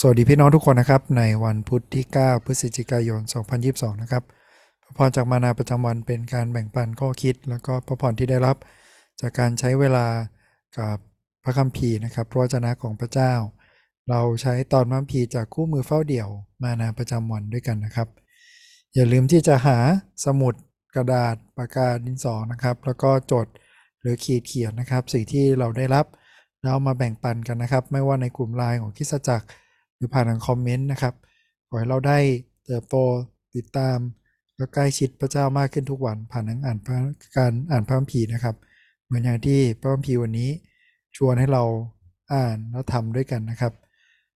สวัสดีพี่น้องทุกคนนะครับ ในวันพุธที่ 9 พฤศจิกายน 2022 นะครับพระพรจากมานาประจำวันเป็นการแบ่งปันข้อคิด แล้วก็พระพรที่ได้รับจากการใช้เวลากับพระคัมภีร์นะครับ พระวจนะของพระเจ้า เราใช้ตอนพระคัมภีร์จากคู่มือเฝ้าเดี่ยวมานาประจำวันด้วยกันนะครับ อย่าลืมที่จะหาสมุดกระดาษปากกาดินสอนะครับ แล้วก็จดหรือขีดเขียนนะครับ สิ่งที่เราได้รับแล้วเอามาแบ่งปันกันนะครับ ไม่ว่าในกลุ่มไลน์ของคิสจักร รือผ่านทางคอมเมนต์นะครับ ขอให้เราได้เติบโตติดตาม และใกล้ชิดพระเจ้ามากขึ้นทุกวันผ่านทางอ่านการอ่านพระคัมภีร์นะครับ เหมือนอย่างที่พระคัมภีร์วันนี้ชวนให้เราอ่านแล้วทำด้วยกันนะครับ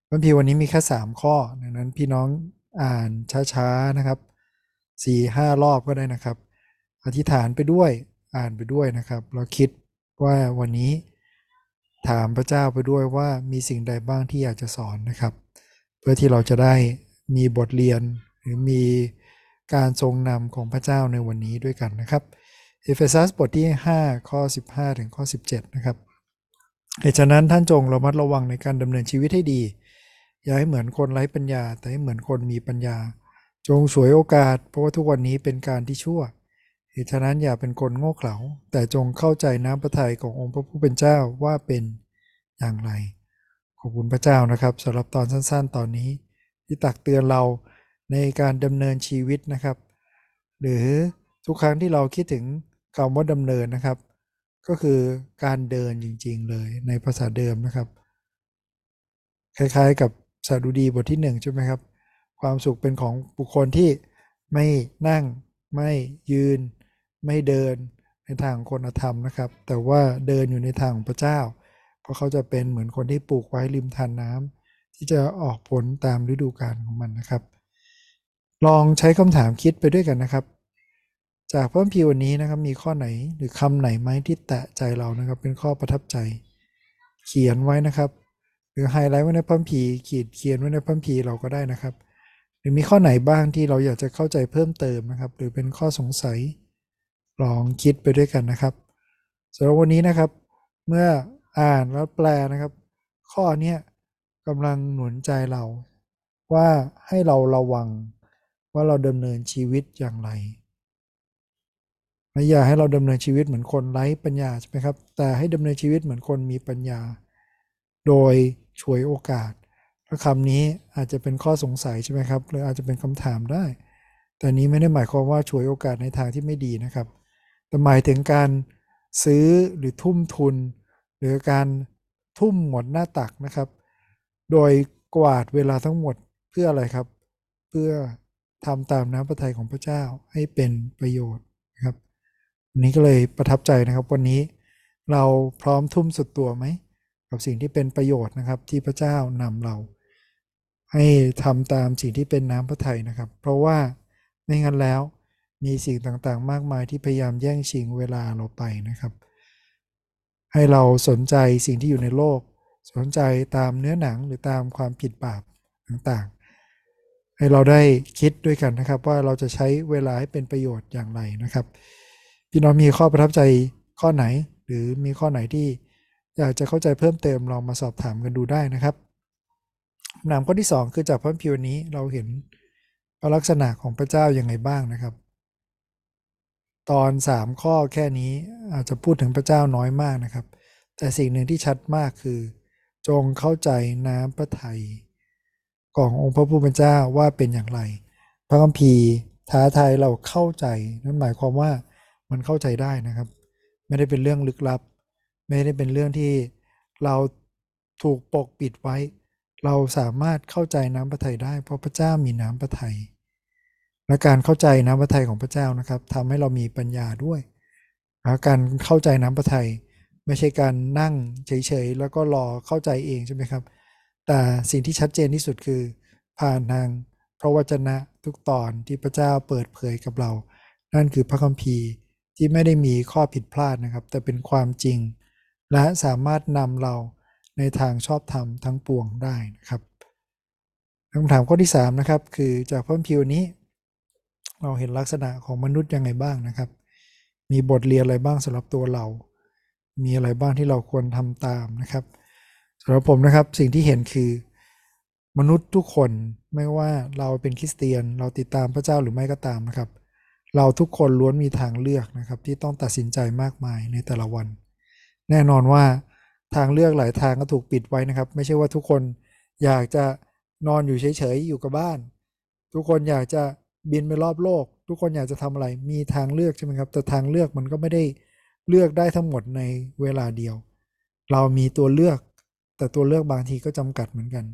พระคัมภีร์วันนี้มีแค่3ข้อดังนั้นพี่น้องอ่านช้าๆนะครับสี่ห้ารอบก็ได้นะครับ อธิษฐานไปด้วยอ่านไปด้วยนะครับ เราคิดว่าวันนี้ถามพระเจ้าไปด้วยว่ามีสิ่งใดบ้างที่อยากจะสอนนะครับ พื่อที่เราจะได้มีบทเรียนหรือมีการทรงนำของพระเจ้าในวันนี้ด้วยกันนะครับเอเฟซัสบทที่ 5 ข้อ 15 ถึงข้อ 17 นะครับเหตุฉะนั้นท่านจงระมัดระวังในการดำเนินชีวิตให้ดี อย่าให้เหมือนคนไร้ปัญญา แต่ให้เหมือนคนมีปัญญา จงฉวยโอกาส เพราะว่าทุกวันนี้เป็นการที่ชั่วเหตุฉะนั้นอย่าเป็นคนโง่เขลาแต่จงเข้าใจน้ำพระทัยขององค์พระผู้เป็นเจ้าว่าเป็นอย่างไร ขอบคุณพระเจ้านะครับสำหรับตอนสั้นๆ ตอนนี้ที่ตักเตือนเราในการดำเนินชีวิตนะครับ หรือทุกครั้งที่เราคิดถึงคำว่าดำเนินนะครับ ก็คือการเดินจริงๆเลยในภาษาเดิมนะครับ คล้ายๆกับสดุดีบทที่หนึ่งใช่ไหมครับ ความสุขเป็นของบุคคลที่ไม่นั่ง ไม่ยืน ไม่เดินในทางคนธรรมนะครับ แต่ว่าเดินอยู่ในทางของพระเจ้า ราะเขาจะเป็นเหมือนคนที่ปลูกไว้ริมทานน้ำที่จะออกผลตามฤดูกาลของมันนะครับ ลองใช้คำถามคิดไปด้วยกันนะครับ จากพระคัมภีวันนี้นะครับมีข้อไหนหรือคำไหนไหมที่แตะใจเรานะครับ เป็นข้อประทับใจ เขียนไว้นะครับ หรือไฮไลท์ไว้ในพระคัมภีขีดเขียนไว้ในพระคัมภีเราก็ได้นะครับ หรือมีข้อไหนบ้างที่เราอยากจะเข้าใจเพิ่มเติมนะครับ หรือเป็นข้อสงสัยลองคิดไปด้วยกันนะครับสำหรับวันนี้นะครับ เมื่อ อ่านแล้วแปลนะครับ ข้อเนี้ยกำลังหนุนใจเรา ว่าให้เราระวังว่าเราดำเนินชีวิตอย่างไรไม่อยากให้เราดำเนินชีวิตเหมือนคนไร้ปัญญาใช่ไหมครับ แต่ให้ดำเนินชีวิตเหมือนคนมีปัญญา โดยฉวยโอกาสถ้าคำนี้อาจจะเป็นข้อสงสัยใช่ไหมครับ หรืออาจจะเป็นคำถามได้ แต่นี้ไม่ได้หมายความว่าฉวยโอกาสในทางที่ไม่ดีนะครับ แต่หมายถึงการซื้อหรือทุ่มทุน หรือการทุ่มหมดหน้าตักนะครับ โดยกวาดเวลาทั้งหมดเพื่ออะไรครับ เพื่อทำตามน้ำพระทัยของพระเจ้าให้เป็นประโยชน์นะครับวันนี้ก็เลยประทับใจนะครับ วันนี้เราพร้อมทุ่มสุดตัวไหมกับสิ่งที่เป็นประโยชน์นะครับ ที่พระเจ้านำเรา ให้ทำตามสิ่งที่เป็นน้ำพระทัยนะครับ เพราะว่าไม่งั้นแล้วมีสิ่งต่างๆ มากมายที่พยายามแย่งชิงเวลาเราไปนะครับ ให้เราสนใจสิ่งที่อยู่ในโลก สนใจตามเนื้อหนังหรือตามความผิดบาปต่างๆ ให้เราได้คิดด้วยกันนะครับ ว่าเราจะใช้เวลาให้เป็นประโยชน์อย่างไรนะครับ พี่น้องมีข้อประทับใจข้อไหน หรือมีข้อไหนที่อยากจะเข้าใจเพิ่มเติมลองมาสอบถามกันดูได้นะครับคำถามข้อที่ 2 คือจากพระคัมภีร์วันนี้เราเห็นลักษณะของพระเจ้าอย่างไรบ้างนะครับ ตอน 3 ข้อแค่นี้ อาจจะพูดถึงพระเจ้าน้อยมากนะครับ แต่สิ่งหนึ่งที่ชัดมากคือ จงเข้าใจน้ำพระทัยขององค์พระผู้เป็นเจ้าว่าเป็นอย่างไร พระคัมภีร์ท้าทายเราเข้าใจนั่นหมายความว่ามันเข้าใจได้นะครับ ไม่ได้เป็นเรื่องลึกลับ ไม่ได้เป็นเรื่องที่เราถูกปกปิดไว้ เราสามารถเข้าใจน้ำพระทัยได้ เพราะพระเจ้ามีน้ำพระทัยและการเข้าใจน้ำพระทัยของพระเจ้านะครับทำให้เรามีปัญญาด้วย การเข้าใจน้ำพระทัยไม่ใช่การนั่งเฉยๆ แล้วก็รอเข้าใจเองใช่ไหมครับ แต่สิ่งที่ชัดเจนที่สุดคือ ผ่านทางพระวจนะทุกตอนที่พระเจ้าเปิดเผยกับเรา นั่นคือพระคัมภีร์ที่ไม่ได้มีข้อผิดพลาดนะครับ แต่เป็นความจริง และสามารถนำเราในทางชอบธรรมทั้งปวงได้นะครับคำถามข้อที่3นะครับคือจากพระคัมภีร์นี้ เราเห็นลักษณะของมนุษย์ยังไงบ้างนะครับ มีบทเรียนอะไรบ้างสำหรับตัวเรา มีอะไรบ้างที่เราควรทำตามนะครับสำหรับผมนะครับสิ่งที่เห็นคือ มนุษย์ทุกคนไม่ว่าเราเป็นคริสเตียน เราติดตามพระเจ้าหรือไม่ก็ตามนะครับ เราทุกคนล้วนมีทางเลือกนะครับ ที่ต้องตัดสินใจมากมายในแต่ละวัน แน่นอนว่าทางเลือกหลายทางก็ถูกปิดไว้นะครับ ไม่ใช่ว่าทุกคนอยากจะนอนอยู่เฉยๆอยู่กับบ้าน ทุกคนอยากจะ บินไปรอบโลก ทุกคนอยากจะทำอะไรมีทางเลือกใช่ไหมครับ แต่ทางเลือกมันก็ไม่ได้เลือกได้ทั้งหมดในเวลาเดียว เรามีตัวเลือก แต่ตัวเลือกบางทีก็จำกัดเหมือนกัน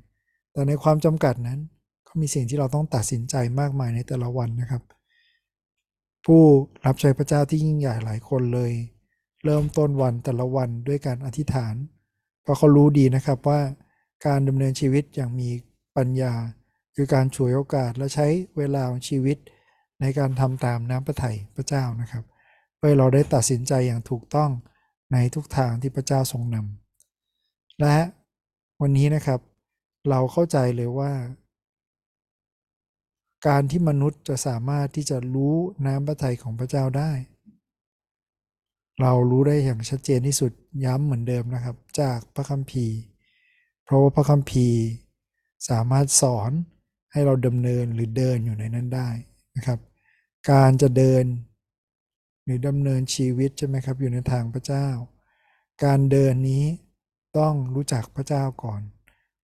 แต่ในความจำกัดนั้น ก็มีสิ่งที่เราต้องตัดสินใจมากมายในแต่ละวันนะครับ ผู้รับใช้พระเจ้าที่ยิ่งใหญ่หลายคนเลย เริ่มต้นวันแต่ละวันด้วยการอธิษฐาน เพราะเขารู้ดีนะครับว่าการดำเนินชีวิตอย่างมีปัญญา คือการฉวยโอกาสและใช้เวลาของชีวิต ในการทำตามน้ำพระทัยพระเจ้านะครับเพื่อเราได้ตัดสินใจอย่างถูกต้องในทุกทางที่พระเจ้าทรงนำและวันนี้นะครับ เราเข้าใจเลยว่า การที่มนุษย์จะสามารถที่จะรู้น้ำพระทัยของพระเจ้าได้ เรารู้ได้อย่างชัดเจนที่สุดย้ำเหมือนเดิมนะครับ จากพระคัมภีร์ เพราะว่าพระคัมภีร์สามารถสอน ให้เราดำเนินหรือเดินอยู่ในนั้นได้นะครับ การจะเดิน หรือดำเนินชีวิตใช่ไหมครับอยู่ในทางพระเจ้า การเดินนี้ต้องรู้จักพระเจ้าก่อน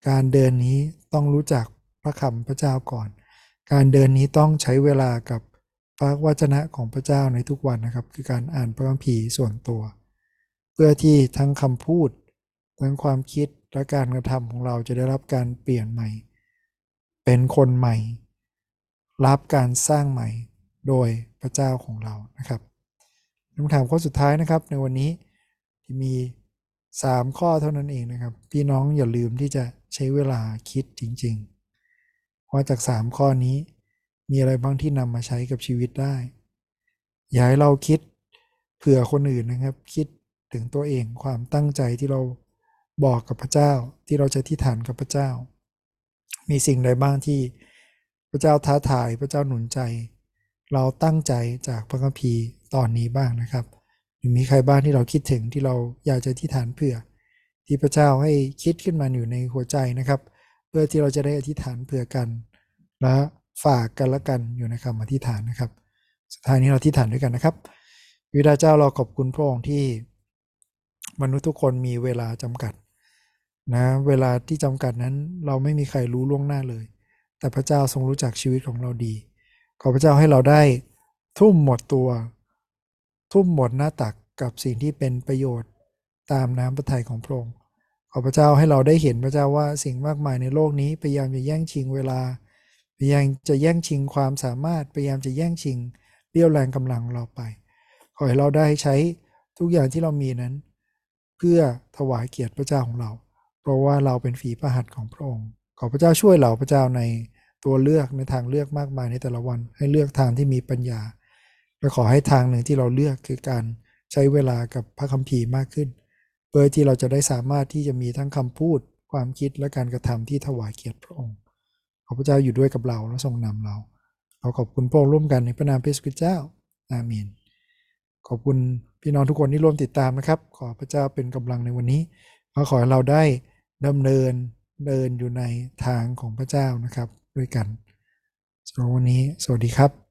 การเดินนี้ต้องรู้จักพระคำพระเจ้าก่อน การเดินนี้ต้องใช้เวลากับพระวจนะของพระเจ้าในทุกวันนะครับ คือการอ่านพระคัมภีร์ส่วนตัว เพื่อที่ทั้งคำพูด ทั้งความคิดและการกระทำของเราจะได้รับการเปลี่ยนใหม่ เป็นคนใหม่ รับการสร้างใหม่โดยพระเจ้าของเรานะครับคำถามข้อสุดท้ายนะครับในวันนี้ที่มี 3 ข้อเท่านั้นเองนะครับ พี่น้องอย่าลืมที่จะใช้เวลาคิดจริงๆว่าจาก 3 ข้อนี้มีอะไรบ้างที่นำมาใช้กับชีวิตได้ อย่าให้เราคิดเผื่อคนอื่นนะครับ คิดถึงตัวเองความตั้งใจที่เราบอกกับพระเจ้าที่เราจะที่ฐานกับพระเจ้า มีสิ่งใดบ้างที่พระเจ้าท้าทายพระเจ้าหนุนใจ เราตั้งใจจากพระคัมภีร์ตอนนี้บ้างนะครับหรือมีใครบ้างที่เราคิดถึงที่เราอยากจะที่ฐานเผื่อ ที่พระเจ้าให้คิดขึ้นมาอยู่ในหัวใจนะครับ เพื่อที่เราจะได้อธิษฐานเผื่อกัน และฝากกันละกันอยู่ในคำอธิษฐานนะครับ สุดท้ายนี้เราอธิษฐานด้วยกันนะครับวิดาเจ้าเราขอบคุณพระองค์ที่มนุษย์ทุกคนมีเวลาจำกัด นะเวลาที่จำกัดนั้นเราไม่มีใครรู้ล่วงหน้าเลย แต่พระเจ้าทรงรู้จักชีวิตของเราดี ขอพระเจ้าให้เราได้ทุ่มหมดตัว ทุ่มหมดหน้าตักกับสิ่งที่เป็นประโยชน์ตามน้ำพระทัยของพระองค์ขอพระเจ้าให้เราได้เห็นพระเจ้าว่าสิ่งมากมายในโลกนี้พยายามจะแย่งชิงเวลาพยายามจะแย่งชิงความสามารถพยายามจะแย่งชิงเรี่ยวแรงกำลังเราไป ขอให้เราได้ใช้ทุกอย่างที่เรามีนั้น เพื่อถวายเกียรติพระเจ้าของเรา เพราะว่าเราเป็นฝีพระหัตถ์ของพระองค์ ขอพระเจ้าช่วยเราพระเจ้าในตัวเลือกในทางเลือกมากมายในแต่ละวันให้เลือกทางที่มีปัญญาและขอให้ทางหนึ่งที่เราเลือกคือการใช้เวลากับพระคัมภีร์มากขึ้น เพื่อที่เราจะได้สามารถที่จะมีทั้งคำพูด ความคิดและการกระทำที่ถวายเกียรติพระองค์ ขอพระเจ้าอยู่ด้วยกับเราและทรงนำเรา เราขอบคุณพระองค์ร่วมกันในพระนามพระเยซูคริสต์เจ้า อาเมน ขอบคุณพี่น้องทุกคนที่ร่วมติดตามนะครับ ขอพระเจ้าเป็นกำลังในวันนี้ ขอขอให้เราได้ดำเนินเดินอยู่ในทางของพระเจ้านะครับด้วยกันสำหรับวันนี้สวัสดีครับ